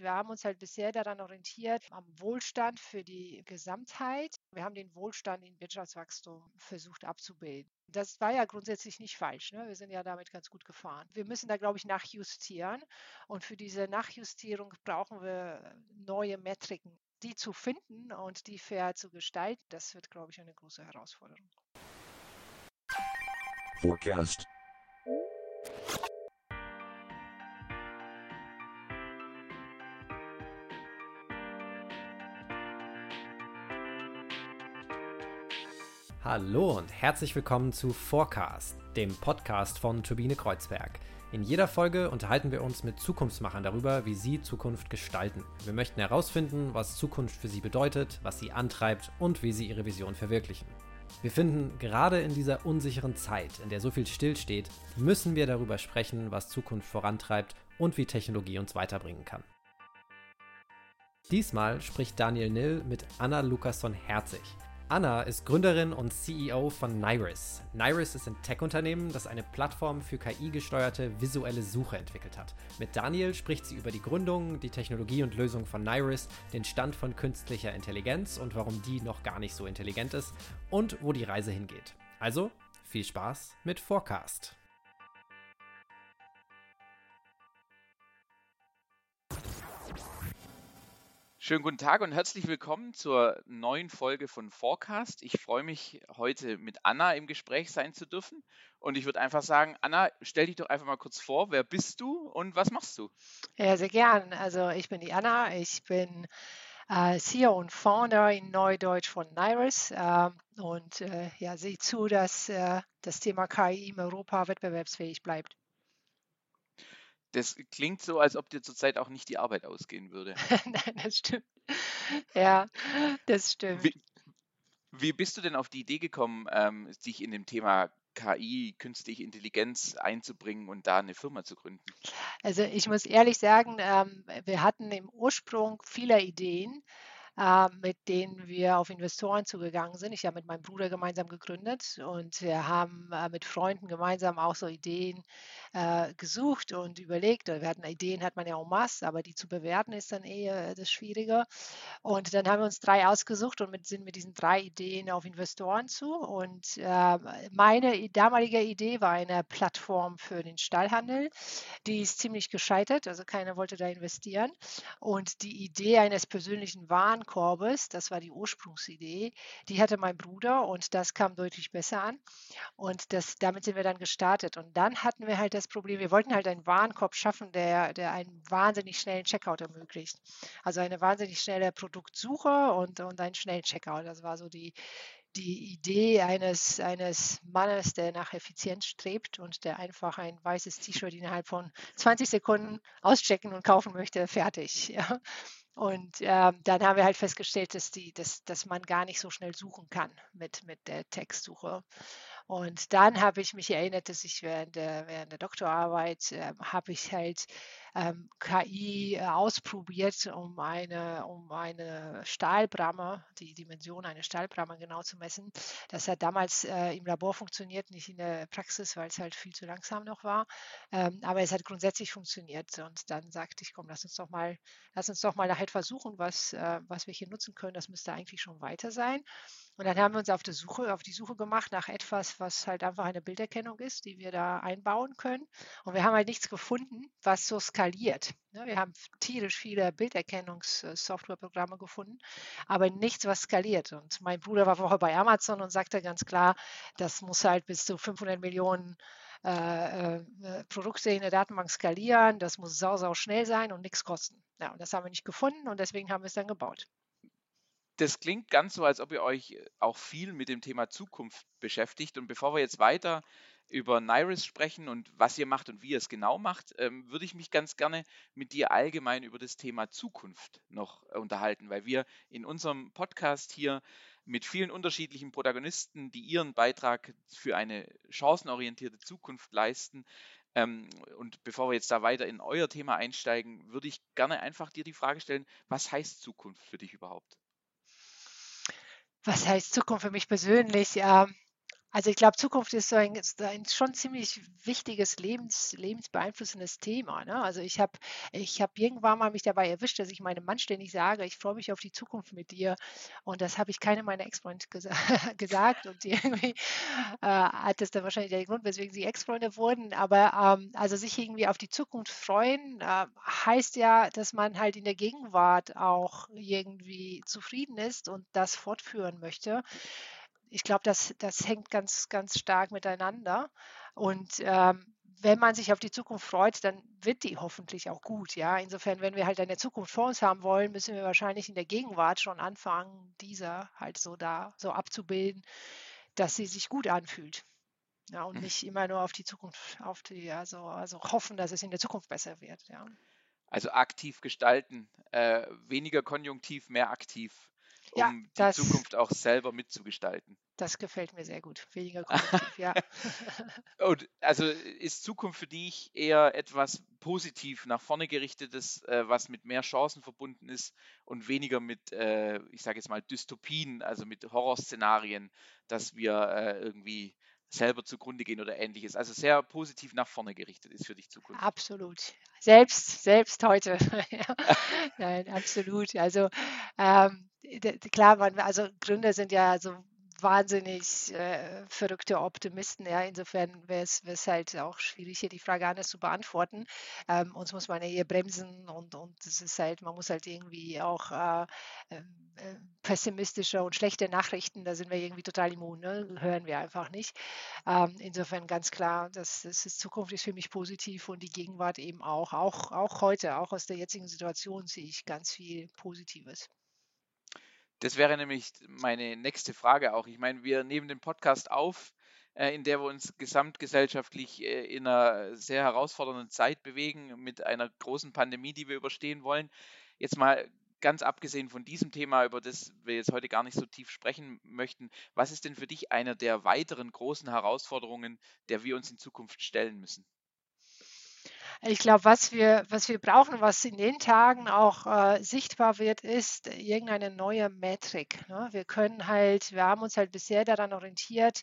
Wir haben uns halt bisher daran orientiert, am Wohlstand für die Gesamtheit. Wir haben den Wohlstand in Wirtschaftswachstum versucht abzubilden. Das war ja grundsätzlich nicht falsch. Ne? Wir sind ja damit ganz gut gefahren. Wir müssen da, glaube ich, nachjustieren. Und für diese Nachjustierung brauchen wir neue Metriken. Die zu finden und die fair zu gestalten, das wird, glaube ich, eine große Herausforderung. Forecast. Hallo und herzlich willkommen zu Forecast, dem Podcast von Turbine Kreuzberg. In jeder Folge unterhalten wir uns mit Zukunftsmachern darüber, wie sie Zukunft gestalten. Wir möchten herausfinden, was Zukunft für sie bedeutet, was sie antreibt und wie sie ihre Vision verwirklichen. Wir finden, gerade in dieser unsicheren Zeit, in der so viel stillsteht, müssen wir darüber sprechen, was Zukunft vorantreibt und wie Technologie uns weiterbringen kann. Diesmal spricht Daniel Nill mit Anna Lukasson-Herzig. Anna ist Gründerin und CEO von Nairis. Nairis ist ein Tech-Unternehmen, das eine Plattform für KI-gesteuerte visuelle Suche entwickelt hat. Mit Daniel spricht sie über die Gründung, die Technologie und Lösung von Nairis, den Stand von künstlicher Intelligenz und warum die noch gar nicht so intelligent ist und wo die Reise hingeht. Also viel Spaß mit Forecast. Schönen guten Tag und herzlich willkommen zur neuen Folge von Forecast. Ich freue mich, heute mit Anna im Gespräch sein zu dürfen. Und ich würde einfach sagen, Anna, stell dich doch einfach mal kurz vor. Wer bist du und was machst du? Ja, sehr gern. Also ich bin die Anna. Ich bin äh, CEO und Founder in Neudeutsch von Nairis äh, und äh, ja, sehe zu, dass äh, das Thema KI in Europa wettbewerbsfähig bleibt. Das klingt so, als ob dir zurzeit auch nicht die Arbeit ausgehen würde. Nein, das stimmt. Ja, das stimmt. Wie, wie bist du denn auf die Idee gekommen, ähm, dich in dem Thema KI, künstliche Intelligenz einzubringen und da eine Firma zu gründen? Also ich muss ehrlich sagen, ähm, wir hatten im Ursprung viele Ideen, äh, mit denen wir auf Investoren zugegangen sind. Ich habe mit meinem Bruder gemeinsam gegründet und wir haben äh, mit Freunden gemeinsam auch so Ideen äh, gesucht und überlegt. Wir hatten Ideen, hat man ja en masse, aber die zu bewerten ist dann eher das Schwierige. Und dann haben wir uns drei ausgesucht und mit, sind mit diesen drei Ideen auf Investoren zu. Und äh, meine damalige Idee war eine Plattform für den Stallhandel. Die ist ziemlich gescheitert, also keiner wollte da investieren. Und die Idee eines persönlichen Warenkorbes, das war die Ursprungsidee, die hatte mein Bruder und das kam deutlich besser an. Und das, damit sind wir dann gestartet. Und dann hatten wir halt das Problem, wir wollten halt einen Warenkorb schaffen, der, der einen wahnsinnig schnellen Checkout ermöglicht. Also eine wahnsinnig schnelle Produktsuche und, und einen schnellen Checkout. Das war so die, die Idee eines, eines Mannes, der nach Effizienz strebt und der einfach ein weißes T-Shirt innerhalb von 20 Sekunden auschecken und kaufen möchte, fertig. Ja. Und äh, dann haben wir halt festgestellt, dass, die, dass, dass man gar nicht so schnell suchen kann mit, mit der Textsuche. Und dann habe ich mich erinnert, dass ich während der, während der Doktorarbeit äh, habe ich halt ähm, KI äh, ausprobiert, um eine, um eine Stahlbramme, die Dimension einer Stahlbramme genau zu messen. Das hat damals äh, im Labor funktioniert, nicht in der Praxis, weil es halt viel zu langsam noch war. Ähm, aber es hat grundsätzlich funktioniert. Und dann sagte ich, komm, lass uns doch mal, lass uns doch mal nachher versuchen, was, äh, was wir hier nutzen können. Das müsste eigentlich schon weiter sein. Und dann haben wir uns auf die Suche, auf die Suche gemacht nach etwas, was halt einfach eine Bilderkennung ist, die wir da einbauen können. Und wir haben halt nichts gefunden, was so skaliert. Ne, wir haben tierisch viele Bilderkennungssoftwareprogramme gefunden, aber nichts, was skaliert. Und mein Bruder war vorher bei Amazon und sagte ganz klar, das muss halt bis zu 500 Millionen äh, äh, Produkte in der Datenbank skalieren, das muss sau, sau schnell sein und nichts kosten. Ja, und das haben wir nicht gefunden und deswegen haben wir es dann gebaut das klingt ganz so, als ob ihr euch äh, auch viel mit dem Thema Zukunft beschäftigt. Und bevor wir jetzt weiter über Nairis sprechen und was ihr macht und wie ihr es genau macht, ähm, würde ich mich ganz gerne mit dir allgemein über das Thema Zukunft noch äh, unterhalten, weil wir in unserem Podcast hier mit vielen unterschiedlichen Protagonisten, die ihren Beitrag für eine chancenorientierte Zukunft leisten. Ähm, und bevor wir jetzt da weiter in euer Thema einsteigen, würde ich gerne einfach dir die Frage stellen, was heißt Zukunft für dich überhaupt? Was heißt Zukunft für mich persönlich? Ähm, Also ich glaube, Zukunft ist so ein, ein schon ziemlich wichtiges Lebens, lebensbeeinflussendes Thema. Ne? Also ich habe ich hab irgendwann mal mich dabei erwischt, dass ich meinem Mann ständig sage, ich freue mich auf die Zukunft mit dir. Und das habe ich keinem meiner Ex-Freunde gesa gesagt. Und irgendwie äh, hat das dann wahrscheinlich der Grund, weswegen sie Ex-Freunde wurden. Aber ähm, also sich irgendwie auf die Zukunft freuen, äh, heißt ja, dass man halt in der Gegenwart auch irgendwie zufrieden ist und das fortführen möchte ich glaube, das, das hängt ganz, ganz stark miteinander. Und ähm, wenn man sich auf die Zukunft freut, dann wird die hoffentlich auch gut. Ja, insofern, wenn wir halt eine Zukunft vor uns haben wollen, müssen wir wahrscheinlich in der Gegenwart schon anfangen, dieser halt so da so abzubilden, dass sie sich gut anfühlt. Ja, und mhm. nicht immer nur auf die Zukunft, auf die, also, also hoffen, dass es in der Zukunft besser wird. Ja. Also aktiv gestalten, äh, weniger konjunktiv, mehr aktiv um ja, die Zukunft auch selber mitzugestalten. Das gefällt mir sehr gut. Weniger kollektiv, ja. Und also ist Zukunft für dich eher etwas positiv nach vorne gerichtetes, äh, was mit mehr Chancen verbunden ist und weniger mit, äh, ich sage jetzt mal, Dystopien, also mit Horrorszenarien, dass wir äh, irgendwie selber zugrunde gehen oder ähnliches. Also sehr positiv nach vorne gerichtet ist für dich Zukunft. Absolut. Selbst, selbst heute. Nein, absolut. Also ähm, klar, man, also Gründer sind ja so wahnsinnig äh, verrückte Optimisten. Ja, insofern wäre es halt auch schwierig, hier die Frage anders zu beantworten. Ähm, uns muss man ja hier bremsen und, und das ist halt, man muss halt irgendwie auch äh, ähm, äh, pessimistische und schlechte Nachrichten, da sind wir irgendwie total immun, ne? hören wir einfach nicht. Ähm, insofern ganz klar, das, das ist, Zukunft ist für mich positiv und die Gegenwart eben auch. auch. Auch heute, auch aus der jetzigen Situation sehe ich ganz viel Positives. Das wäre nämlich meine nächste Frage auch. Ich meine, wir nehmen den Podcast auf, äh, in der wir uns gesamtgesellschaftlich äh, in einer sehr herausfordernden Zeit bewegen, mit einer großen Pandemie, die wir überstehen wollen. Jetzt mal ganz abgesehen von diesem Thema, über das wir jetzt heute gar nicht so tief sprechen möchten, was ist denn für dich eine der weiteren großen Herausforderungen, der wir uns in Zukunft stellen müssen? Ich glaube, was wir, was wir brauchen, was in den Tagen auch äh, sichtbar wird, ist irgendeine neue Metrik. Ne? Wir können halt, wir haben uns halt bisher daran orientiert,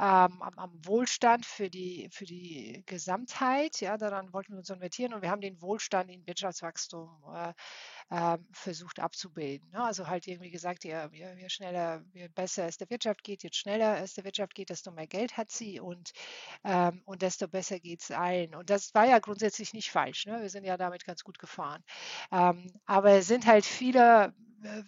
ähm, am, am, Wohlstand für die, für die Gesamtheit. Ja, daran wollten wir uns orientieren und wir haben den Wohlstand in Wirtschaftswachstum äh, äh, versucht abzubilden. Ne? Also halt irgendwie gesagt, je, je, je, schneller, je besser es der Wirtschaft geht, je schneller es der Wirtschaft geht, desto mehr Geld hat sie und, ähm, und desto besser geht es allen. Und das war ja grundsätzlich nicht falsch. Ne? Wir sind ja damit ganz gut gefahren. Ähm, aber es sind halt viele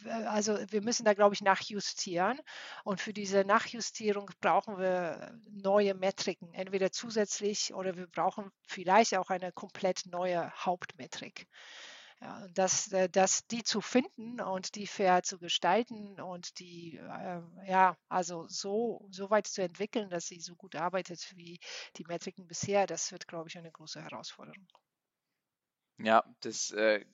also wir müssen da, glaube ich, nachjustieren. Und für diese Nachjustierung brauchen wir neue Metriken, entweder zusätzlich oder wir brauchen vielleicht auch eine komplett neue Hauptmetrik. Ja, das, äh, das, die zu finden und die fair zu gestalten und die, äh, ja, also so, so weit zu entwickeln, dass sie so gut arbeitet wie die Metriken bisher, das wird, glaube ich, eine große Herausforderung. Ja, das, äh,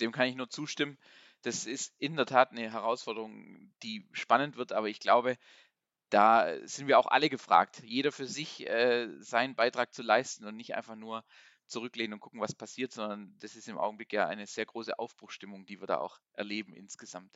dem kann ich nur zustimmen das ist in der Tat eine Herausforderung, die spannend wird, aber ich glaube, da sind wir auch alle gefragt, jeder für sich äh, seinen Beitrag zu leisten und nicht einfach nur zurücklehnen und gucken, was passiert, sondern das ist im Augenblick ja eine sehr große Aufbruchstimmung, die wir da auch erleben insgesamt.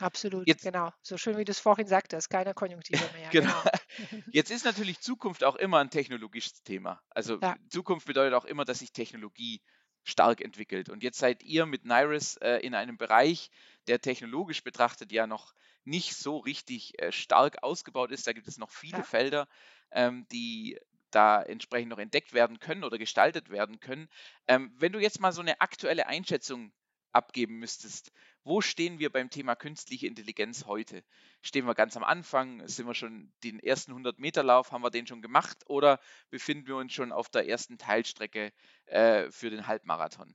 Absolut, Jetzt, genau. So schön wie du es vorhin sagtest, keine Konjunktive mehr. genau. genau. Jetzt ist natürlich Zukunft auch immer ein technologisches Thema. Also ja. Zukunft bedeutet auch immer, dass sich Technologie stark entwickelt. Und jetzt seid ihr mit Nairis äh, in einem Bereich, der technologisch betrachtet ja noch nicht so richtig äh, stark ausgebaut ist. Da gibt es noch viele ja. Felder, ähm, die da entsprechend noch entdeckt werden können oder gestaltet werden können. Ähm, wenn du jetzt mal so eine aktuelle Einschätzung abgeben müsstest, wo stehen wir beim Thema künstliche Intelligenz heute? Stehen wir ganz am Anfang? Sind wir schon den ersten 100-Meter-Lauf, haben wir den schon gemacht oder befinden wir uns schon auf der ersten Teilstrecke äh, für den Halbmarathon?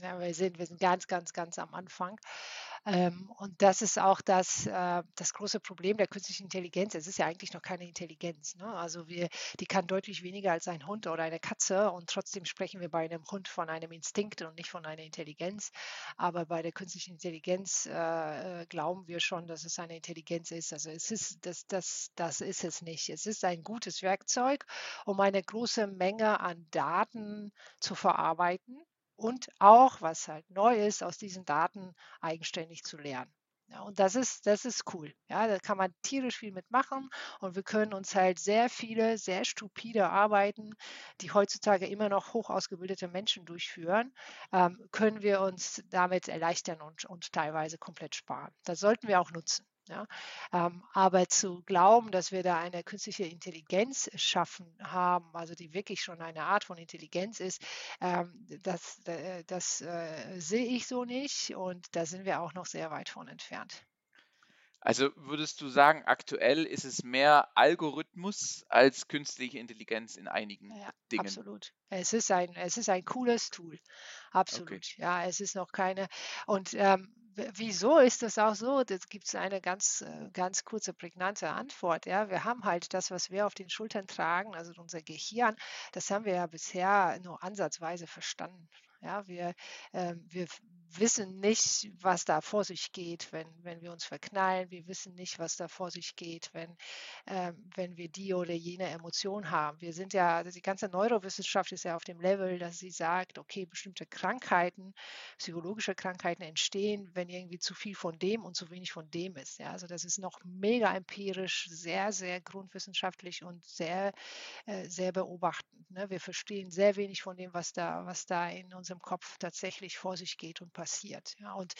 Ja, wir sind, wir sind ganz, ganz, ganz am Anfang. Ähm, und das ist auch das, äh, das große Problem der künstlichen Intelligenz. Es ist ja eigentlich noch keine Intelligenz. Ne? Also wir, die kann deutlich weniger als ein Hund oder eine Katze und trotzdem sprechen wir bei einem Hund von einem Instinkt und nicht von einer Intelligenz. Aber bei der künstlichen Intelligenz äh, äh glauben wir schon, dass es eine Intelligenz ist. Also es ist, das, das, das ist es nicht. Es ist ein gutes Werkzeug, um eine große Menge an Daten zu verarbeiten und auch, was halt neu ist, aus diesen Daten eigenständig zu lernen. Ja, und das ist, das ist cool. Ja, da kann man tierisch viel mitmachen und wir können uns halt sehr viele, sehr stupide Arbeiten, die heutzutage immer noch hoch ausgebildete Menschen durchführen, ähm, können wir uns damit erleichtern und, und teilweise komplett sparen. Das sollten wir auch nutzen. Ja? Ähm, aber zu glauben, dass wir da eine künstliche Intelligenz schaffen haben, also die wirklich schon eine Art von Intelligenz ist, ähm, das, äh, das äh, sehe ich so nicht und da sind wir auch noch sehr weit von entfernt. Also würdest du sagen, aktuell ist es mehr Algorithmus als künstliche Intelligenz in einigen Ja, Dingen? absolut. Es ist ein, es ist ein cooles Tool. Okay. Absolut. Ja, es ist noch keine. Und ähm, wieso ist das auch so? Das gibt es eine ganz, äh, ganz kurze, prägnante Antwort. Ja, wir haben halt das, was wir auf den Schultern tragen, also unser Gehirn, das haben wir ja bisher nur ansatzweise verstanden. Ja, wir, ähm, wir wissen nicht, was da vor sich geht, wenn, wenn wir uns verknallen. Wir wissen nicht, was da vor sich geht, wenn, ähm, wenn wir die oder jene Emotion haben. Wir sind ja, also die ganze Neurowissenschaft ist ja auf dem Level, dass sie sagt, okay, bestimmte Krankheiten, psychologische Krankheiten entstehen, wenn irgendwie zu viel von dem und zu wenig von dem ist. Ja, also das ist noch mega empirisch, sehr, sehr grundwissenschaftlich und sehr, äh, sehr beobachtend. Ne? Wir verstehen sehr wenig von dem, was da, was da in unserem Kopf tatsächlich vor sich geht und passiert. Ja? Und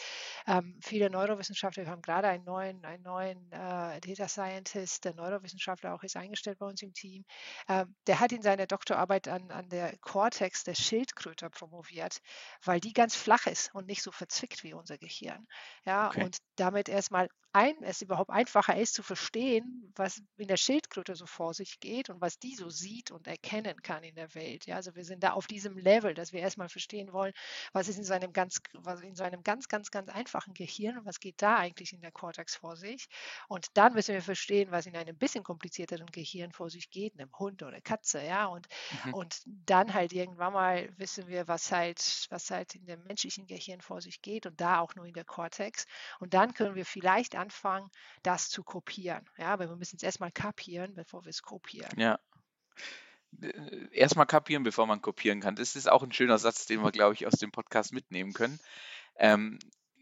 ähm, viele Neurowissenschaftler, wir haben gerade einen neuen, einen neuen äh, Data Scientist, der Neurowissenschaftler auch ist eingestellt bei uns im Team. Ähm, der hat in seiner Doktorarbeit an, an der Cortex der Schildkröte promoviert, weil die ganz flach ist und nicht so verzwickt wie unser Gehirn. Ja, Okay. und damit erstmal ein, es überhaupt einfacher ist zu verstehen, was in der Schildkröte so vor sich geht und was die so sieht und erkennen kann in der Welt. Ja, also wir sind da auf diesem Level, dass wir erstmal verstehen wollen, was ist in so einem ganz, was in so einem ganz, ganz, ganz einfachen Gehirn und was geht da eigentlich in der Cortex vor sich. Und dann müssen wir verstehen, was in einem bisschen komplizierteren Gehirn vor sich geht, einem Hund oder Katze, ja. Und, Mhm. und dann halt irgendwann mal wissen wir, was halt, was halt in dem menschlichen Gehirn vor sich geht und da auch nur in der Cortex. Und dann können wir vielleicht anfangen, das zu kopieren. Ja, aber wir müssen es erstmal kapieren, bevor wir es kopieren. Ja. Äh, Erstmal kapieren, bevor man kopieren kann. Das ist auch ein schöner Satz, den wir, glaube ich, aus dem Podcast mitnehmen können. Ähm,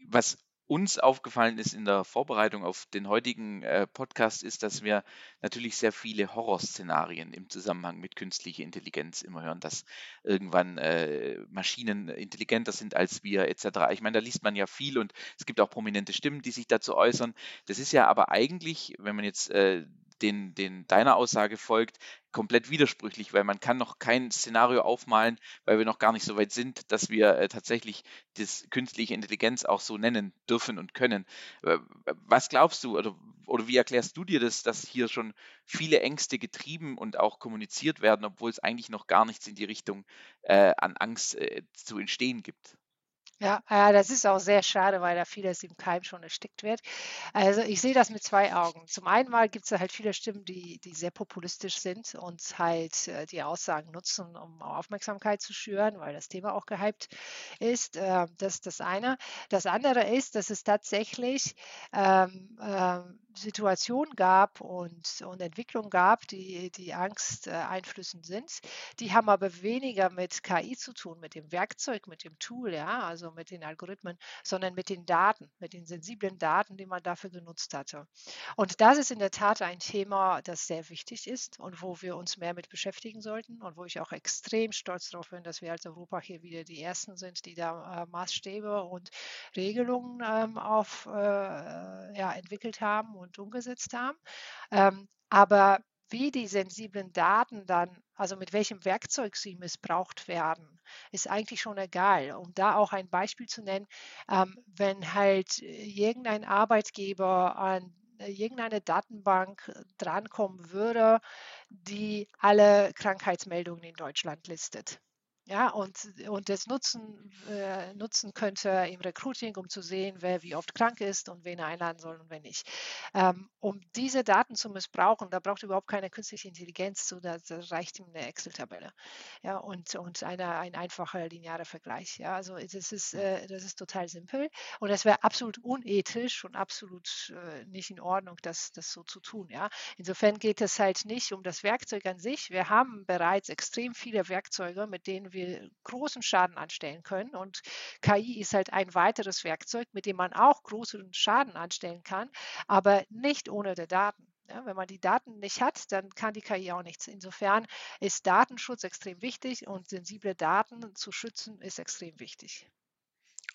was uns aufgefallen ist in der Vorbereitung auf den heutigen äh, Podcast, ist, dass wir natürlich sehr viele Horrorszenarien im Zusammenhang mit künstlicher Intelligenz immer hören, dass irgendwann äh, Maschinen intelligenter sind als wir etc. Ich meine, da liest man ja viel und es gibt auch prominente Stimmen, die sich dazu äußern. Das ist ja aber eigentlich, wenn man jetzt äh, den, den deiner Aussage folgt, komplett widersprüchlich, weil man kann noch kein Szenario aufmalen, weil wir noch gar nicht so weit sind, dass wir äh, tatsächlich das künstliche Intelligenz auch so nennen dürfen und können. Äh, Was glaubst du oder, oder wie erklärst du dir das, dass hier schon viele Ängste getrieben und auch kommuniziert werden, obwohl es eigentlich noch gar nichts in die Richtung äh, an Angst äh, zu entstehen gibt? Ja, ja, das ist auch sehr schade, weil da vieles im Keim schon erstickt wird. Also ich sehe das mit zwei Augen. Zum einen mal gibt es halt viele Stimmen, die, die sehr populistisch sind und halt äh, die Aussagen nutzen, um Aufmerksamkeit zu schüren, weil das Thema auch gehypt ist. Äh, das ist das eine. Das andere ist, dass es tatsächlich ähm, ähm, Situationen gab und, und Entwicklungen gab, die, die Angst äh, sind. Die haben aber weniger mit KI zu tun, mit dem Werkzeug, mit dem Tool, ja, also mit den Algorithmen, sondern mit den Daten, mit den sensiblen Daten, die man dafür genutzt hatte. Und das ist in der Tat ein Thema, das sehr wichtig ist und wo wir uns mehr mit beschäftigen sollten und wo ich auch extrem stolz darauf bin, dass wir als Europa hier wieder die Ersten sind, die da äh, Maßstäbe und Regelungen ähm, auf, äh, ja, entwickelt haben und umgesetzt haben. Ähm, aber wie die sensiblen Daten dann, also mit welchem Werkzeug sie missbraucht werden, ist eigentlich schon egal. Um da auch ein Beispiel zu nennen, ähm, wenn halt irgendein Arbeitgeber an irgendeine Datenbank drankommen würde, die alle Krankheitsmeldungen in Deutschland listet. Ja, und, und das nutzen, äh, nutzen könnte im Recruiting, um zu sehen, wer wie oft krank ist und wen er einladen soll und wen nicht. Ähm, um diese Daten zu missbrauchen, da braucht überhaupt keine künstliche Intelligenz zu, da, reicht ihm eine Excel-Tabelle. Ja, und, und eine, ein einfacher linearer Vergleich. Ja, also das ist, äh, das ist total simpel und es wäre absolut unethisch und absolut äh, nicht in Ordnung, das, das so zu tun. Ja, insofern geht es halt nicht um das Werkzeug an sich. Wir haben bereits extrem viele Werkzeuge, mit denen wir großen Schaden anstellen können. Und KI ist halt ein weiteres Werkzeug, mit dem man auch großen Schaden anstellen kann, aber nicht ohne die Daten. Ja, wenn man die Daten nicht hat, dann kann die KI auch nichts. Insofern ist Datenschutz extrem wichtig und sensible Daten zu schützen ist extrem wichtig.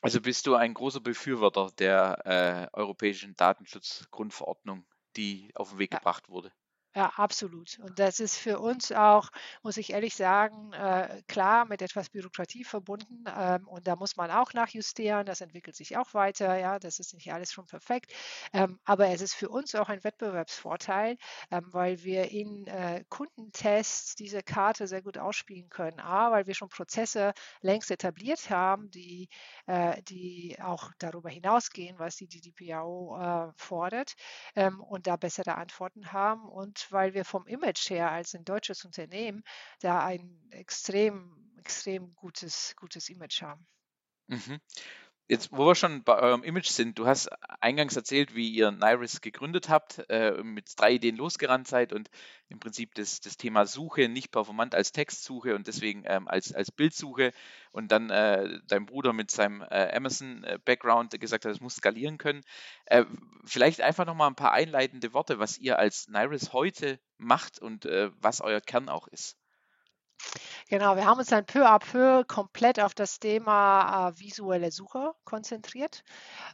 Also bist du ein großer Befürworter der äh, europäischen Datenschutzgrundverordnung, die auf den Weg ja. gebracht wurde? Ja, absolut. Und das ist für uns auch, muss ich ehrlich sagen, äh, klar mit etwas Bürokratie verbunden. Ähm, und da muss man auch nachjustieren. Das entwickelt sich auch weiter. Ja, das ist nicht alles schon perfekt. Ähm, aber es ist für uns auch ein Wettbewerbsvorteil, ähm, weil wir in äh, Kundentests diese Karte sehr gut ausspielen können. A, weil wir schon Prozesse längst etabliert haben, die, äh, die auch darüber hinausgehen, was die DDPO äh, fordert und da bessere Antworten haben. Und weil wir vom Image her als ein deutsches Unternehmen da ein extrem, extrem gutes, gutes Image haben. Mhm. Jetzt, wo wir schon bei eurem Image sind, du hast eingangs erzählt, wie ihr Nairis gegründet habt, äh, mit drei Ideen losgerannt seid und im Prinzip das, das Thema Suche nicht performant als Textsuche und deswegen ähm, als, als Bildsuche und dann äh, dein Bruder mit seinem äh, Amazon-Background gesagt hat, es muss skalieren können. Äh, vielleicht einfach nochmal ein paar einleitende Worte, was ihr als Nairis heute macht und äh, was euer Kern auch ist. Genau, wir haben uns dann peu à peu komplett auf das Thema äh, visuelle Suche konzentriert,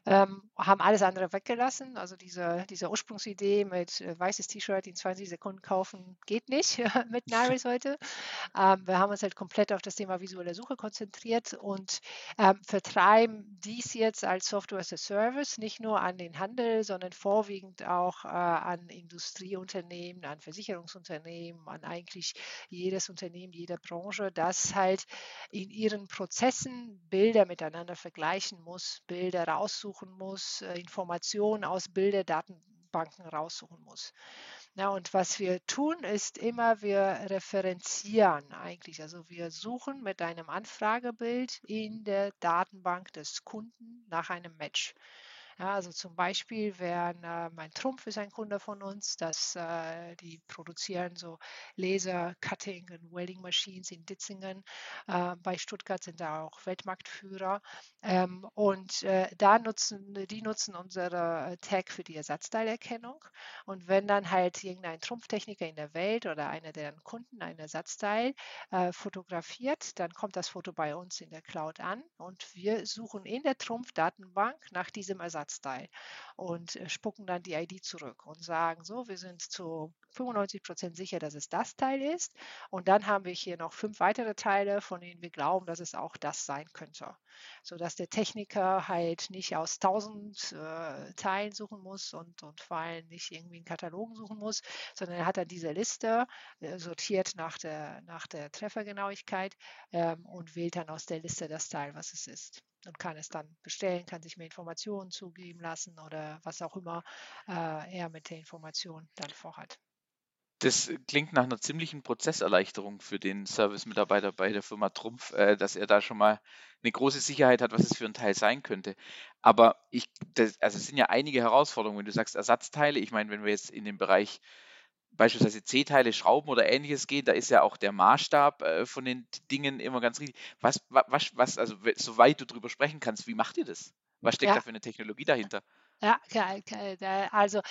ähm, haben alles andere weggelassen. Also diese, diese Ursprungsidee mit äh, weißes T-Shirt in 20 Sekunden kaufen geht nicht mit Naris heute. Ähm, wir haben uns halt komplett auf das Thema visuelle Suche konzentriert und ähm, vertreiben dies jetzt als Software as a Service nicht nur an den Handel, sondern vorwiegend auch äh, an Industrieunternehmen, an Versicherungsunternehmen, an eigentlich jedes Unternehmen, jeder Branche, das halt in ihren Prozessen Bilder miteinander vergleichen muss, Bilder raussuchen muss, äh, Informationen aus Bilderdatenbanken raussuchen muss. Ja, und was wir tun, ist immer, wir referenzieren eigentlich. Also wir suchen mit einem Anfragebild in der Datenbank des Kunden nach einem Match. Ja, also zum Beispiel wären äh, mein Trumpf ist ein Kunde von uns, dass äh, die produzieren so Laser, Cutting und Welding Machines in Ditzingen. Äh, bei Stuttgart sind da auch Weltmarktführer. Ähm, und äh, da nutzen, die nutzen unsere Tag für die Ersatzteilerkennung. Und wenn dann halt irgendein Trumpftechniker in der Welt oder einer deren Kunden ein Ersatzteil äh, fotografiert, dann kommt das Foto bei uns in der Cloud an und wir suchen in der Trumpf-Datenbank nach diesem Ersatzteil. Ersatzteil und äh, spucken dann die ID zurück und sagen so, wir sind zu 95 Prozent sicher, dass es das Teil ist. Und dann haben wir hier noch fünf weitere Teile, von denen wir glauben, dass es auch das sein könnte. Sodass der Techniker halt nicht aus tausend äh, Teilen suchen muss und, und vor allem nicht irgendwie in Katalogen suchen muss, sondern er hat dann diese Liste äh, sortiert nach der, nach der Treffergenauigkeit ähm, und wählt dann aus der Liste das Teil, was es ist und kann es dann bestellen, kann sich mehr Informationen zugeben lassen oder was auch immer äh, er mit der Information dann vorhat. Das klingt nach einer ziemlichen Prozesserleichterung für den Service-Mitarbeiter bei der Firma Trumpf, äh, dass er da schon mal eine große Sicherheit hat, was es für ein Teil sein könnte. Aber ich, das, also es sind ja einige Herausforderungen, wenn du sagst Ersatzteile. Ich meine, wenn wir jetzt in den Bereich beispielsweise C-Teile, Schrauben oder ähnliches gehen, da ist ja auch der Maßstab äh, von den Dingen immer ganz richtig. Was, was, was, also soweit du drüber sprechen kannst, wie macht ihr das? Was steckt ja. da für eine Technologie dahinter? Ja, also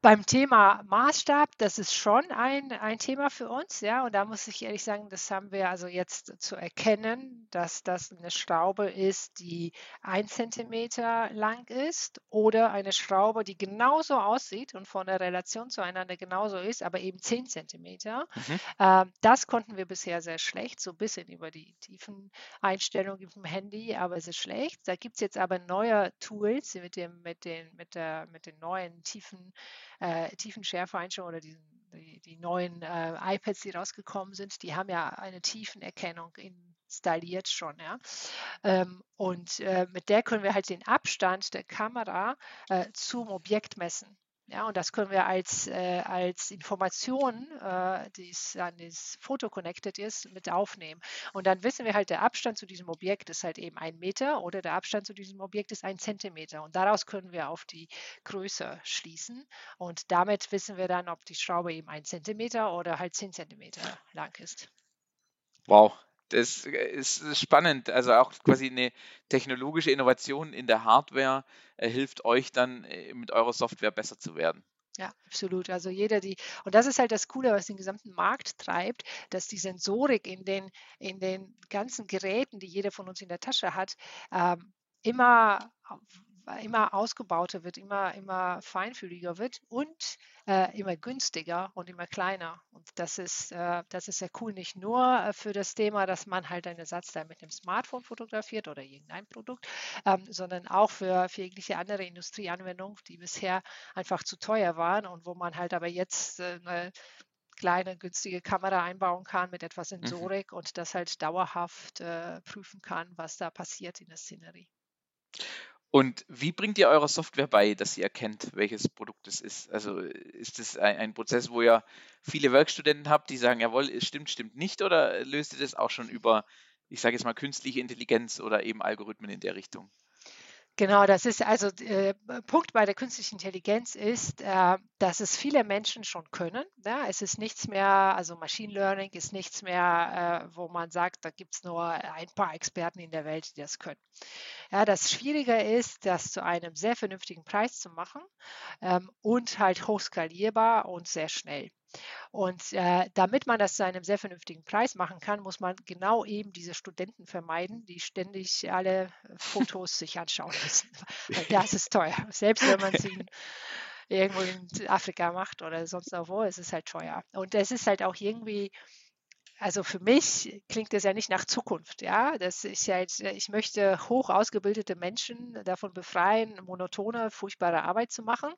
beim Thema Maßstab, das ist schon ein, ein Thema für uns, ja, und da muss ich ehrlich sagen, das haben wir also jetzt zu erkennen, dass das eine Schraube ist, die ein Zentimeter lang ist oder eine Schraube, die genauso aussieht und von der Relation zueinander genauso ist, aber eben zehn Zentimeter. Mhm. Ähm, das konnten wir bisher sehr schlecht, so ein bisschen über die tiefen Einstellungen im Handy, aber es ist schlecht. Da gibt es jetzt aber neue Tools mit, dem, mit, den, mit, der, mit den neuen tiefen äh, Tiefenschärfeinstellung oder diesen, die, die neuen äh, iPads, die rausgekommen sind, die haben ja eine Tiefenerkennung installiert schon. Ja? Ähm, und äh, mit der können wir halt den Abstand der Kamera äh, zum Objekt messen. Ja, und das können wir als, äh, als Information, äh, die an das Foto connected ist, mit aufnehmen. Und dann wissen wir halt, der Abstand zu diesem Objekt ist halt eben ein Meter oder der Abstand zu diesem Objekt ist ein Zentimeter. Und daraus können wir auf die Größe schließen. Und damit wissen wir dann, ob die Schraube eben ein Zentimeter oder halt zehn Zentimeter lang ist. Wow, Das ist spannend. Also auch quasi eine technologische Innovation in der Hardware äh, hilft euch dann äh, mit eurer Software besser zu werden. Ja, absolut. Also jeder, die, und das ist halt das Coole, was den gesamten Markt treibt, dass die Sensorik in den, in den ganzen Geräten, die jeder von uns in der Tasche hat, ähm, immer immer ausgebauter wird, immer, immer feinfühliger wird und äh, immer günstiger und immer kleiner. Und das ist, äh, das ist sehr cool, nicht nur äh, für das Thema, dass man halt einen Ersatzteil mit einem Smartphone fotografiert oder irgendein Produkt, ähm, sondern auch für, für jegliche andere Industrieanwendung, die bisher einfach zu teuer waren und wo man halt aber jetzt äh, eine kleine, günstige Kamera einbauen kann mit etwas mhm. Sensorik mhm. und das halt dauerhaft äh, prüfen kann, was da passiert in der Szenerie. Und wie bringt ihr eurer Software bei, dass sie erkennt, welches Produkt es ist? Also ist es ein, ein, Prozess, wo ihr viele Werkstudenten habt, die sagen, jawohl, es stimmt, stimmt nicht, oder löst ihr das auch schon über, ich sage jetzt mal, künstliche Intelligenz oder eben Algorithmen in der Richtung? Genau, das ist also äh, Punkt bei der künstlichen Intelligenz ist, äh, dass es viele Menschen schon können. Ja? Es ist nichts mehr, also Machine Learning ist nichts mehr, äh, wo man sagt, da gibt es nur ein paar Experten in der Welt, die das können. Ja, das Schwierige ist, das zu einem sehr vernünftigen Preis zu machen ähm, und halt hochskalierbar und sehr schnell. Und äh, damit man das zu einem sehr vernünftigen Preis machen kann, muss man genau eben diese Studenten vermeiden, die ständig alle Fotos sich anschauen müssen. Das ist teuer. Selbst wenn man sie irgendwo in Afrika macht oder sonst auch wo, es ist halt teuer. Und es ist halt auch irgendwie also für mich klingt das ja nicht nach Zukunft, ja. Das ist ja jetzt, ich möchte hoch ausgebildete Menschen davon befreien, monotone, furchtbare Arbeit zu machen.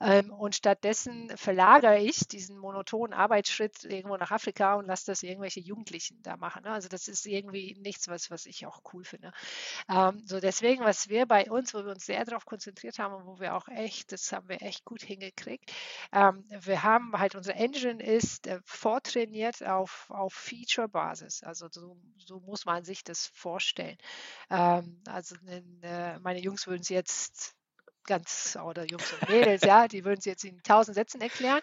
Ähm, und stattdessen verlagere ich diesen monotonen Arbeitsschritt irgendwo nach Afrika und lasse das irgendwelche Jugendlichen da machen. Ne? Also das ist irgendwie nichts, was, was ich auch cool finde. Ähm, so deswegen, was wir bei uns, wo wir uns sehr darauf konzentriert haben und wo wir auch echt, das haben wir echt gut hingekriegt. Ähm, wir haben halt, unsere Engine ist äh, vortrainiert auf, auf Feature-Basis. Also so, so, muss man sich das vorstellen. Ähm, also in, äh, meine Jungs würden es jetzt ganz, oder Jungs und Mädels, ja, die würden es jetzt in tausend Sätzen erklären.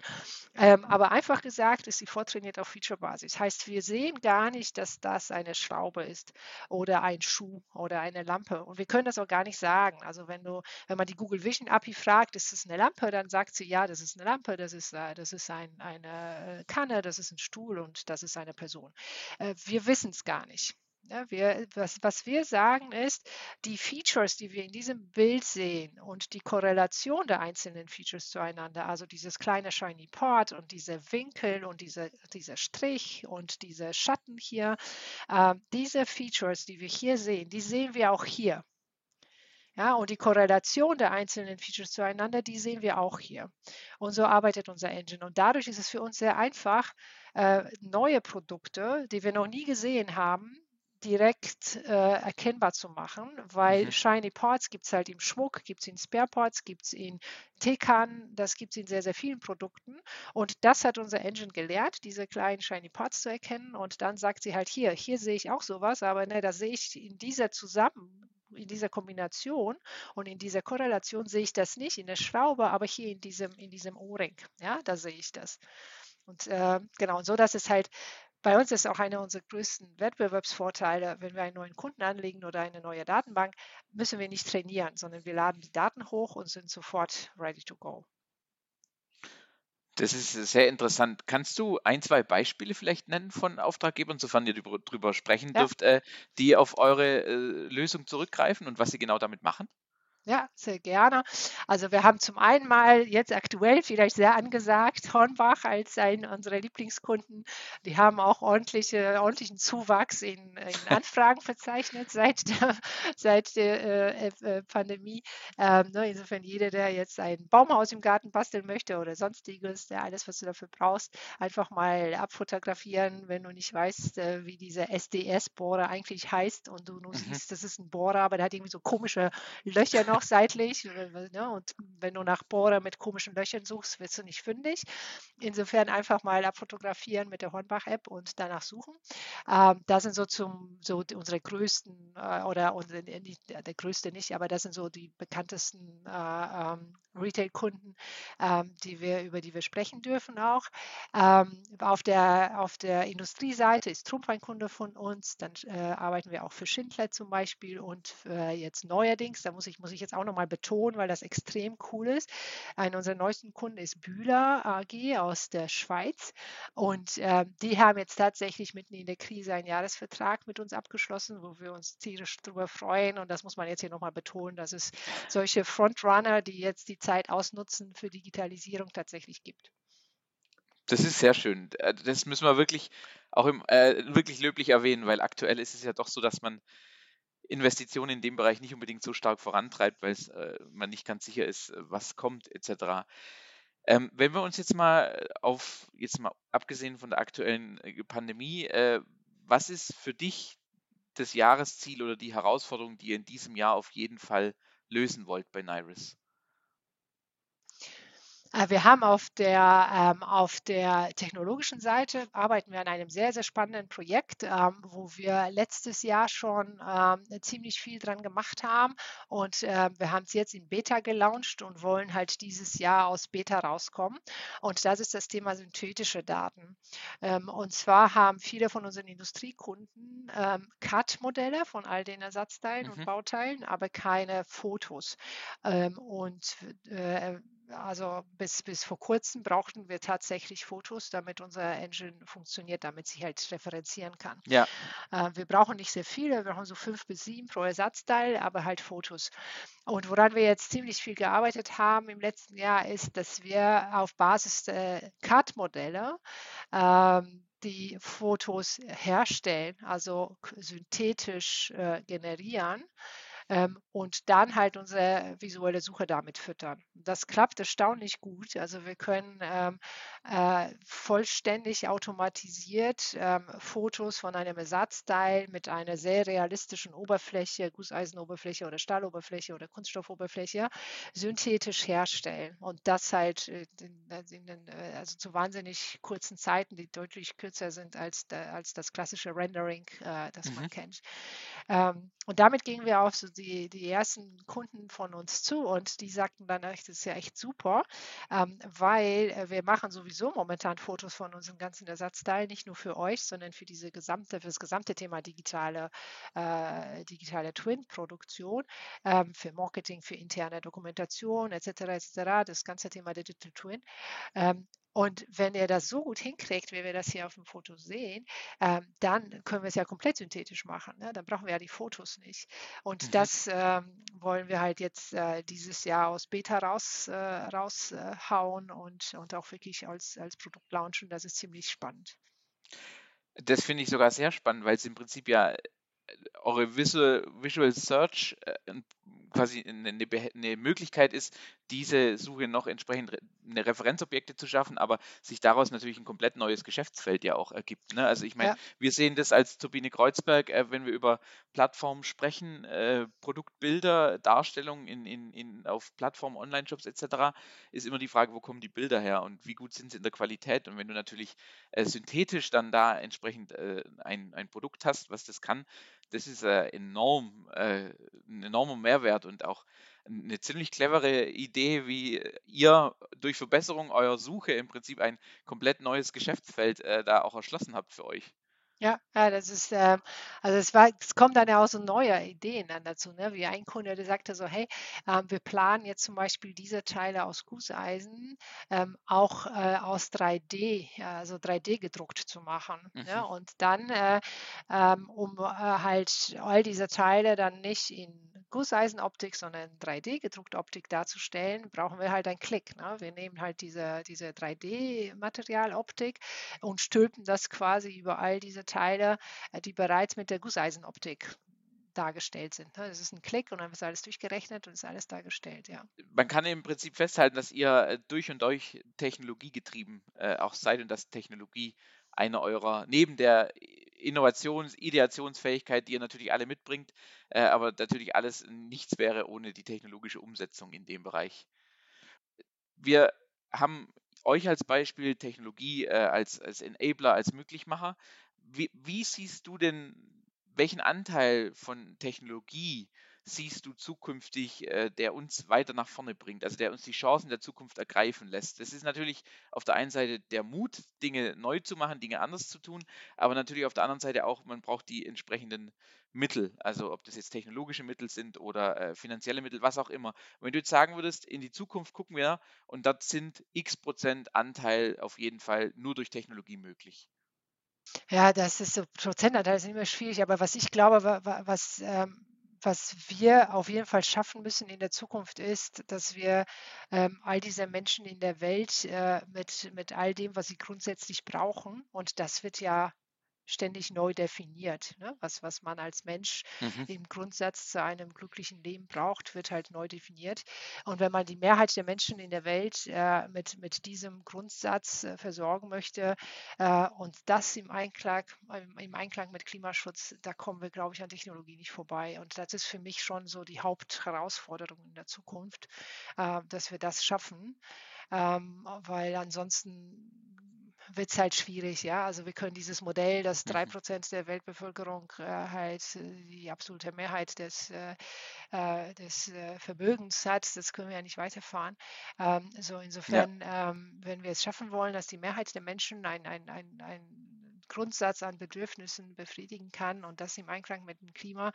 Ähm, aber einfach gesagt ist sie vortrainiert auf Feature-Basis. Heißt, wir sehen gar nicht, dass das eine Schraube ist oder ein Schuh oder eine Lampe. Und wir können das auch gar nicht sagen. Also wenn du, wenn man die Google Vision API fragt, ist es eine Lampe, dann sagt sie, ja, das ist eine Lampe, das ist, äh, das ist ein, eine Kanne, das ist ein Stuhl und das ist eine Person. Äh, wir wissen es gar nicht. Ja, wir, was, was wir sagen ist, die Features, die wir in diesem Bild sehen und die Korrelation der einzelnen Features zueinander, also dieses kleine Shiny Part und diese Winkel und diese, dieser Strich und diese Schatten hier, äh, diese Features, die wir hier sehen, die sehen wir auch hier. Ja, und die Korrelation der einzelnen Features zueinander, die sehen wir auch hier. Und so arbeitet unser Engine. Und dadurch ist es für uns sehr einfach, äh, neue Produkte, die wir noch nie gesehen haben, direkt äh, erkennbar zu machen, weil mhm. Shiny Parts gibt es halt im Schmuck, gibt es in Spare Parts, gibt es in Tekan, das gibt es in sehr, sehr vielen Produkten. Und das hat unser Engine gelehrt, diese kleinen Shiny Parts zu erkennen. Und dann sagt sie halt hier, hier sehe ich auch sowas, aber ne, da sehe ich in dieser zusammen, in dieser Kombination und in dieser Korrelation sehe ich das nicht in der Schraube, aber hier in diesem, in diesem O-Ring, ja, da sehe ich das. Und äh, genau, und so dass es halt bei uns ist auch einer unserer größten Wettbewerbsvorteile, wenn wir einen neuen Kunden anlegen oder eine neue Datenbank, müssen wir nicht trainieren, sondern wir laden die Daten hoch und sind sofort ready to go. Das ist sehr interessant. Kannst du ein, zwei Beispiele vielleicht nennen von Auftraggebern, sofern ihr darüber sprechen ja. dürft, äh, die auf eure äh, Lösung zurückgreifen und was sie genau damit machen? Ja, sehr gerne. Also wir haben zum einen mal jetzt aktuell vielleicht sehr angesagt Hornbach als einen unserer Lieblingskunden. Die haben auch ordentliche, ordentlichen Zuwachs in, in Anfragen verzeichnet seit der, seit der äh, äh, Pandemie. Ähm, ne, insofern jeder, der jetzt ein Baumhaus im Garten basteln möchte oder sonstiges, der alles, was du dafür brauchst, einfach mal abfotografieren, wenn du nicht weißt, äh, wie dieser SDS-Bohrer eigentlich heißt und du nur mhm. siehst, das ist ein Bohrer, aber der hat irgendwie so komische Löcher noch auch seitlich. Ne? Und wenn du nach Bohrer mit komischen Löchern suchst, wirst du nicht fündig. Insofern einfach mal abfotografieren mit der Hornbach-App und danach suchen. Ähm, das sind so zum so unsere größten äh, oder unsere, nicht, der größte nicht, aber das sind so die bekanntesten äh, ähm, Retail-Kunden, ähm, die wir, über die wir sprechen dürfen auch. Ähm, auf, der, auf der Industrieseite ist Trump ein Kunde von uns. Dann äh, arbeiten wir auch für Schindler zum Beispiel und äh, jetzt neuerdings, da muss ich, muss ich jetzt auch nochmal betonen, weil das extrem cool ist. Einer unserer neuesten Kunden ist Bühler AG aus der Schweiz und äh, die haben jetzt tatsächlich mitten in der Krise einen Jahresvertrag mit uns abgeschlossen, wo wir uns tierisch darüber freuen und das muss man jetzt hier nochmal betonen, dass es solche Frontrunner, die jetzt die Zeit ausnutzen für Digitalisierung tatsächlich gibt. Das ist sehr schön. Äh, das müssen wir wirklich auch im, äh, wirklich löblich erwähnen, weil aktuell ist es ja doch so, dass man Investitionen in dem Bereich nicht unbedingt so stark vorantreibt, weil äh, man nicht ganz sicher ist, äh, was kommt etc. Ähm, wenn wir uns jetzt mal auf, jetzt mal abgesehen von der aktuellen äh, Pandemie, äh, was ist für dich das Jahresziel oder die Herausforderung, die ihr in diesem Jahr auf jeden Fall lösen wollt bei Nairis? Äh, wir haben auf der, ähm, auf der technologischen Seite arbeiten wir an einem sehr, sehr spannenden Projekt, ähm, wo wir letztes Jahr schon ähm, ziemlich viel dran gemacht haben und wir haben es jetzt in Beta gelauncht und wollen halt dieses Jahr aus Beta rauskommen. Und das ist das Thema synthetische Daten. Und zwar haben viele von unseren Industriekunden CAD-Modelle von all den Ersatzteilen mhm. und Bauteilen, aber keine Fotos. Und äh, also bis, bis vor kurzem brauchten wir tatsächlich Fotos, damit unser Engine funktioniert, damit sie halt referenzieren kann. Ja. Äh, wir brauchen nicht sehr viele, wir brauchen so fünf bis sieben pro Ersatzteil, aber halt Fotos. Und woran wir jetzt ziemlich viel gearbeitet haben im letzten Jahr, ist, dass wir auf Basis der CAD-Modelle ähm, die Fotos herstellen, also synthetisch äh, generieren ähm, und dann halt unsere visuelle Suche damit füttern. Das klappt erstaunlich gut. Also wir können ähm, äh, vollständig automatisiert ähm, Fotos von einem Ersatzteil mit einer sehr realistischen Oberfläche, Gusseisenoberfläche oder Stahloberfläche oder Kunststoffoberfläche synthetisch herstellen. Und das halt in, in den, äh, also zu wahnsinnig kurzen Zeiten, die deutlich kürzer sind als, als das klassische Rendering, äh, das mhm. man kennt. Ähm, und damit gingen wir auf so die, die ersten Kunden von uns zu und die sagten dann, das ist ja echt super, ähm, weil äh, wir machen sowieso momentan Fotos von unseren ganzen Ersatzteilen, nicht nur für euch, sondern für diese gesamte, für das gesamte Thema digitale, äh, digitale Twin-Produktion, ähm, für Marketing, für interne Dokumentation etc. etc. Das ganze Thema Digital Twin. Ähm, und wenn ihr das so gut hinkriegt, wie wir das hier auf dem Foto sehen, ähm, dann können wir es ja komplett synthetisch machen. Ne? Dann brauchen wir ja die Fotos nicht. Und mhm. das ähm, wollen wir halt jetzt äh, dieses Jahr aus Beta raus, äh, raushauen und, und auch wirklich als, als Produkt launchen. Das ist ziemlich spannend. Das finde ich sogar sehr spannend, weil es im Prinzip ja eure Visual, Visual Search äh, quasi eine, eine, Möglichkeit ist, diese Suche noch entsprechend eine Referenzobjekte zu schaffen, aber sich daraus natürlich ein komplett neues Geschäftsfeld ja auch ergibt. Ne? Also ich meine, ja. wir sehen das als Turbine Kreuzberg, äh, wenn wir über Plattformen sprechen, äh, Produktbilder, Darstellungen in, in, in, auf Plattformen, Online-Shops etc., ist immer die Frage, wo kommen die Bilder her und wie gut sind sie in der Qualität. Und wenn du natürlich äh, synthetisch dann da entsprechend äh, ein, ein Produkt hast, was das kann, das ist äh, enorm, äh, ein enormer Mehrwert und auch eine ziemlich clevere Idee, wie ihr durch Verbesserung eurer Suche im Prinzip ein komplett neues Geschäftsfeld äh, da auch erschlossen habt für euch. Ja, ja, das ist, ähm, also es war, es kommt dann ja auch so neue Ideen dann dazu, ne? Wie ein Kunde, der sagte so, hey, ähm, wir planen jetzt zum Beispiel diese Teile aus Gusseisen ähm, auch äh, aus 3D, also 3D gedruckt zu machen. Ne? Mhm. Ne? Und dann, äh, ähm, um äh, halt all diese Teile dann nicht in Gusseisenoptik, sondern 3D-gedruckte Optik darzustellen, brauchen wir halt einen Klick. Ne? Wir nehmen halt diese, diese 3D-Materialoptik und stülpen das quasi über all diese Teile, äh, die bereits mit der Gusseisenoptik dargestellt sind. Ne? Das ist ein Klick und dann wird alles durchgerechnet und ist alles dargestellt, ja. Man kann im Prinzip festhalten, dass ihr äh, durch und durch Technologie getrieben äh, auch seid und dass Technologie eine eurer, neben der Innovations-, Ideationsfähigkeit, die ihr natürlich alle mitbringt, äh, aber natürlich alles nichts wäre ohne die technologische Umsetzung in dem Bereich. Wir haben euch als Beispiel Technologie äh, als, als Enabler, als Möglichmacher. Wie, wie siehst du denn, welchen Anteil von Technologie siehst du zukünftig, äh, der uns weiter nach vorne bringt, also der uns die Chancen der Zukunft ergreifen lässt? Das ist natürlich auf der einen Seite der Mut, Dinge neu zu machen, Dinge anders zu tun, aber natürlich auf der anderen Seite auch, man braucht die entsprechenden Mittel, also ob das jetzt technologische Mittel sind oder äh, finanzielle Mittel, was auch immer. Und wenn du jetzt sagen würdest, in die Zukunft gucken wir und dort sind x Prozent Anteil auf jeden Fall nur durch Technologie möglich. Ja, das ist so Prozentanteil ist immer schwierig, aber was ich glaube, was ähm, was wir auf jeden Fall schaffen müssen in der Zukunft ist, dass wir ähm, all diese Menschen in der Welt äh, mit, mit all dem, was sie grundsätzlich brauchen, und das wird ja ständig neu definiert. Ne? Was, was man als Mensch mhm. im Grundsatz zu einem glücklichen Leben braucht, wird halt neu definiert. Und wenn man die Mehrheit der Menschen in der Welt äh, mit, mit diesem Grundsatz äh, versorgen möchte äh, und das im Einklang, im, Einklang mit Klimaschutz, da kommen wir, glaube ich, an Technologie nicht vorbei. Und das ist für mich schon so die Hauptherausforderung in der Zukunft, äh, dass wir das schaffen. Ähm, weil ansonsten wird es halt schwierig, ja. Also wir können dieses Modell, dass drei mhm. Prozent der Weltbevölkerung äh, halt äh, die absolute Mehrheit des, äh, äh, des äh, Vermögens hat, das können wir ja nicht weiterfahren. Ähm, so insofern, ja. ähm, wenn wir es schaffen wollen, dass die Mehrheit der Menschen ein, ein, ein, ein Grundsatz an Bedürfnissen befriedigen kann und das im Einklang mit dem Klima,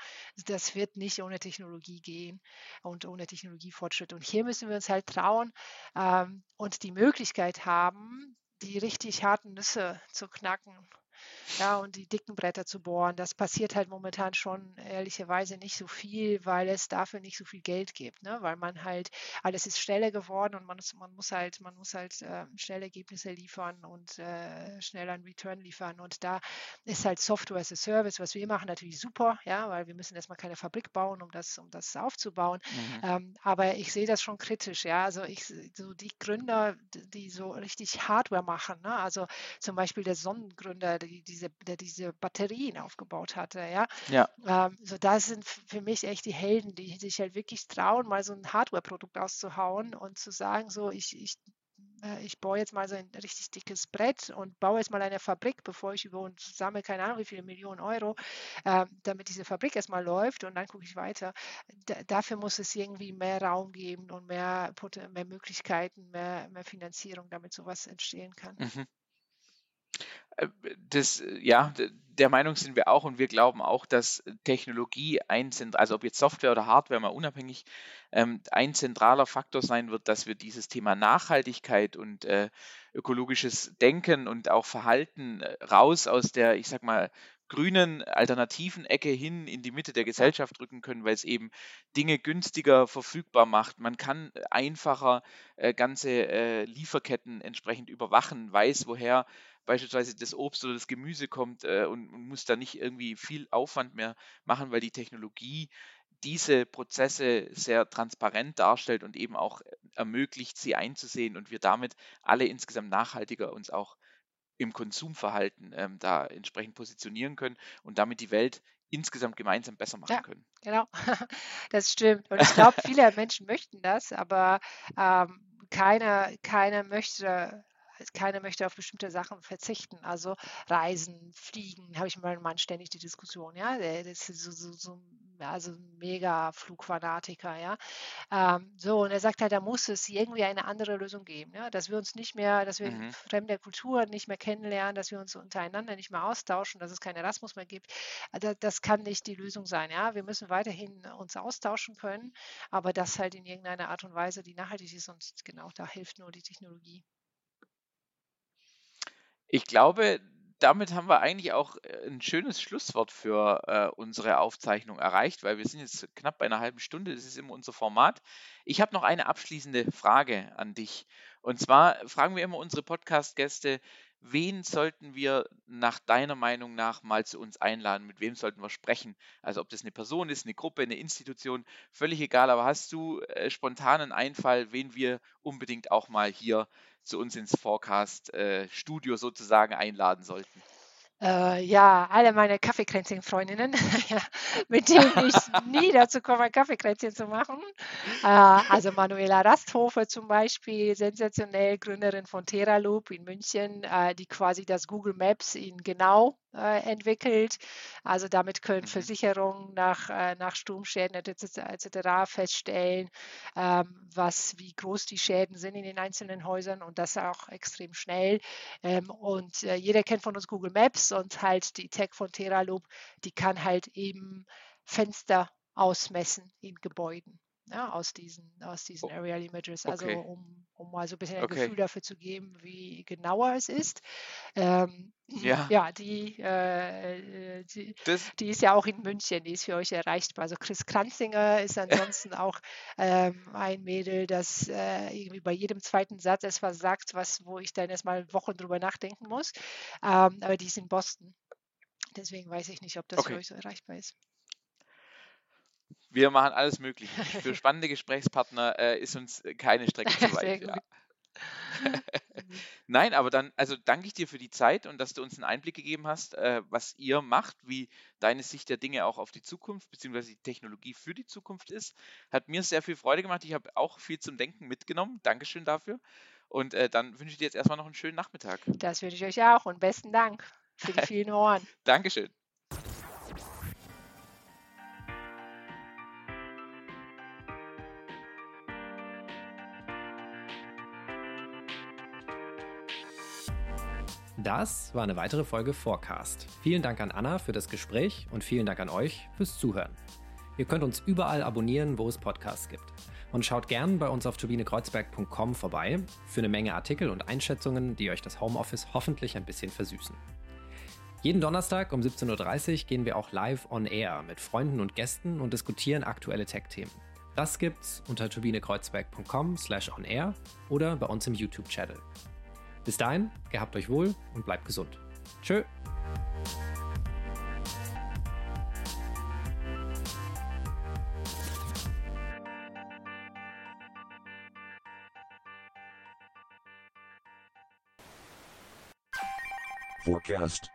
das wird nicht ohne Technologie gehen und ohne Technologiefortschritt. Und hier müssen wir uns halt trauen ähm, und die Möglichkeit haben, die richtig harten Nüsse zu knacken ja, und die dicken Bretter zu bohren. Das passiert halt momentan schon ehrlicherweise nicht so viel, weil es dafür nicht so viel Geld gibt, ne? weil man halt, alles ist schneller geworden und man, man muss halt, man muss halt äh, schnelle Ergebnisse liefern und äh, schnell einen Return liefern. Und da ist halt Software as a Service, was wir machen, natürlich super, ja, weil wir müssen erstmal keine Fabrik bauen, um das, um das aufzubauen. Mhm. Ähm, aber ich sehe das schon kritisch, ja. Also ich so die Gründer, die so richtig Hardware machen, ne? also zum Beispiel der Sonnengründer, die, diese, der diese Batterien aufgebaut hatte. Ja, ja. Ähm, so das sind für mich echt die Helden, die sich halt wirklich trauen, mal so ein Hardware-Produkt auszuhauen und zu sagen, so ich, ich äh, ich baue jetzt mal so ein richtig dickes Brett und baue jetzt mal eine Fabrik, bevor ich über und sammle keine Ahnung wie viele Millionen Euro, äh, damit diese Fabrik erstmal läuft und dann gucke ich weiter. D dafür muss es irgendwie mehr Raum geben und mehr, mehr Möglichkeiten, mehr, mehr Finanzierung, damit sowas entstehen kann. Mhm. Das, ja, der Meinung sind wir auch und wir glauben auch, dass Technologie ein, also ob jetzt Software oder Hardware mal unabhängig, ähm, ein zentraler Faktor sein wird, dass wir dieses Thema Nachhaltigkeit und äh, ökologisches Denken und auch Verhalten äh, raus aus der, ich sag mal, grünen alternativen Ecke hin in die Mitte der Gesellschaft rücken können, weil es eben Dinge günstiger verfügbar macht. Man kann einfacher äh, ganze äh, Lieferketten entsprechend überwachen, weiß, woher beispielsweise das Obst oder das Gemüse kommt äh, und, und muss da nicht irgendwie viel Aufwand mehr machen, weil die Technologie diese Prozesse sehr transparent darstellt und eben auch ermöglicht, sie einzusehen und wir damit alle insgesamt nachhaltiger uns auch im Konsumverhalten ähm, da entsprechend positionieren können und damit die Welt insgesamt gemeinsam besser machen ja, können. Genau, das stimmt. Und ich glaube, viele Menschen möchten das, aber ähm, keiner, keiner möchte keiner möchte auf bestimmte Sachen verzichten. Also Reisen, Fliegen, habe ich mit meinem Mann ständig die Diskussion, ja. Der ist so, so, so also mega Flugfanatiker, ja. Ähm, so, und er sagt halt, da muss es irgendwie eine andere Lösung geben, ja, dass wir uns nicht mehr, dass wir mhm. fremde Kulturen nicht mehr kennenlernen, dass wir uns untereinander nicht mehr austauschen, dass es keinen Erasmus mehr gibt. Das, das kann nicht die Lösung sein, ja. Wir müssen weiterhin uns austauschen können, aber das halt in irgendeiner Art und Weise, die nachhaltig ist und genau da hilft nur die Technologie. Ich glaube, damit haben wir eigentlich auch äh, ein schönes Schlusswort für äh, unsere Aufzeichnung erreicht, weil wir sind jetzt knapp bei einer halben Stunde. Das ist immer unser Format. Ich habe noch eine abschließende Frage an dich. Und zwar fragen wir immer unsere Podcast-Gäste, wen sollten wir nach deiner Meinung nach mal zu uns einladen? Mit wem sollten wir sprechen? Also ob das eine Person ist, eine Gruppe, eine Institution, völlig egal. Aber hast du äh, spontanen Einfall, wen wir unbedingt auch mal hier zu uns ins Forecast-Studio äh, sozusagen einladen sollten? Äh, ja, alle meine Kaffeekränzchen-Freundinnen, mit denen ich nie dazu komme, Kaffeekränzchen zu machen. Äh, also Manuela Rasthofer zum Beispiel, sensationell, Gründerin von TerraLoop in München, äh, die quasi das Google Maps in genau äh, entwickelt. Also damit können mhm. Versicherungen nach, äh, nach Sturmschäden etc., etc. feststellen, ähm, was, wie groß die Schäden sind in den einzelnen Häusern und das auch extrem schnell. Ähm, und äh, jeder kennt von uns Google Maps und halt die Tech von TerraLoop, die kann halt eben Fenster ausmessen in Gebäuden ja, aus diesen, aus diesen Aerial Images, also okay. um, um mal so ein bisschen ein okay. Gefühl dafür zu geben, wie genauer es ist. Ähm, ja. ja, die, äh, die, die, ist ja auch in München, die ist für euch erreichbar. Also Chris Kranzinger ist ansonsten auch ähm, ein Mädel, das äh, irgendwie bei jedem zweiten Satz etwas sagt, was, wo ich dann erstmal Wochen drüber nachdenken muss. Ähm, aber die ist in Boston. Deswegen weiß ich nicht, ob das okay. für euch so erreichbar ist. Wir machen alles möglich. Für spannende Gesprächspartner äh, ist uns keine Strecke zu weit. Ja. Nein, aber dann, also danke ich dir für die Zeit und dass du uns einen Einblick gegeben hast, äh, was ihr macht, wie deine Sicht der Dinge auch auf die Zukunft bzw. die Technologie für die Zukunft ist. Hat mir sehr viel Freude gemacht. Ich habe auch viel zum Denken mitgenommen. Dankeschön dafür. Und äh, dann wünsche ich dir jetzt erstmal noch einen schönen Nachmittag. Das wünsche ich euch auch und besten Dank für die vielen Ohren. Dankeschön. Das war eine weitere Folge Forecast. Vielen Dank an Anna für das Gespräch und vielen Dank an euch fürs Zuhören. Ihr könnt uns überall abonnieren, wo es Podcasts gibt. Und schaut gern bei uns auf turbinekreuzberg.com vorbei für eine Menge Artikel und Einschätzungen, die euch das Homeoffice hoffentlich ein bisschen versüßen. Jeden Donnerstag um 17.30 Uhr gehen wir auch live on air mit Freunden und Gästen und diskutieren aktuelle Tech-Themen. Das gibt's unter turbinekreuzberg.com slash on air oder bei uns im YouTube-Channel. Bis dahin, gehabt euch wohl und bleibt gesund. Tschö. Forecast.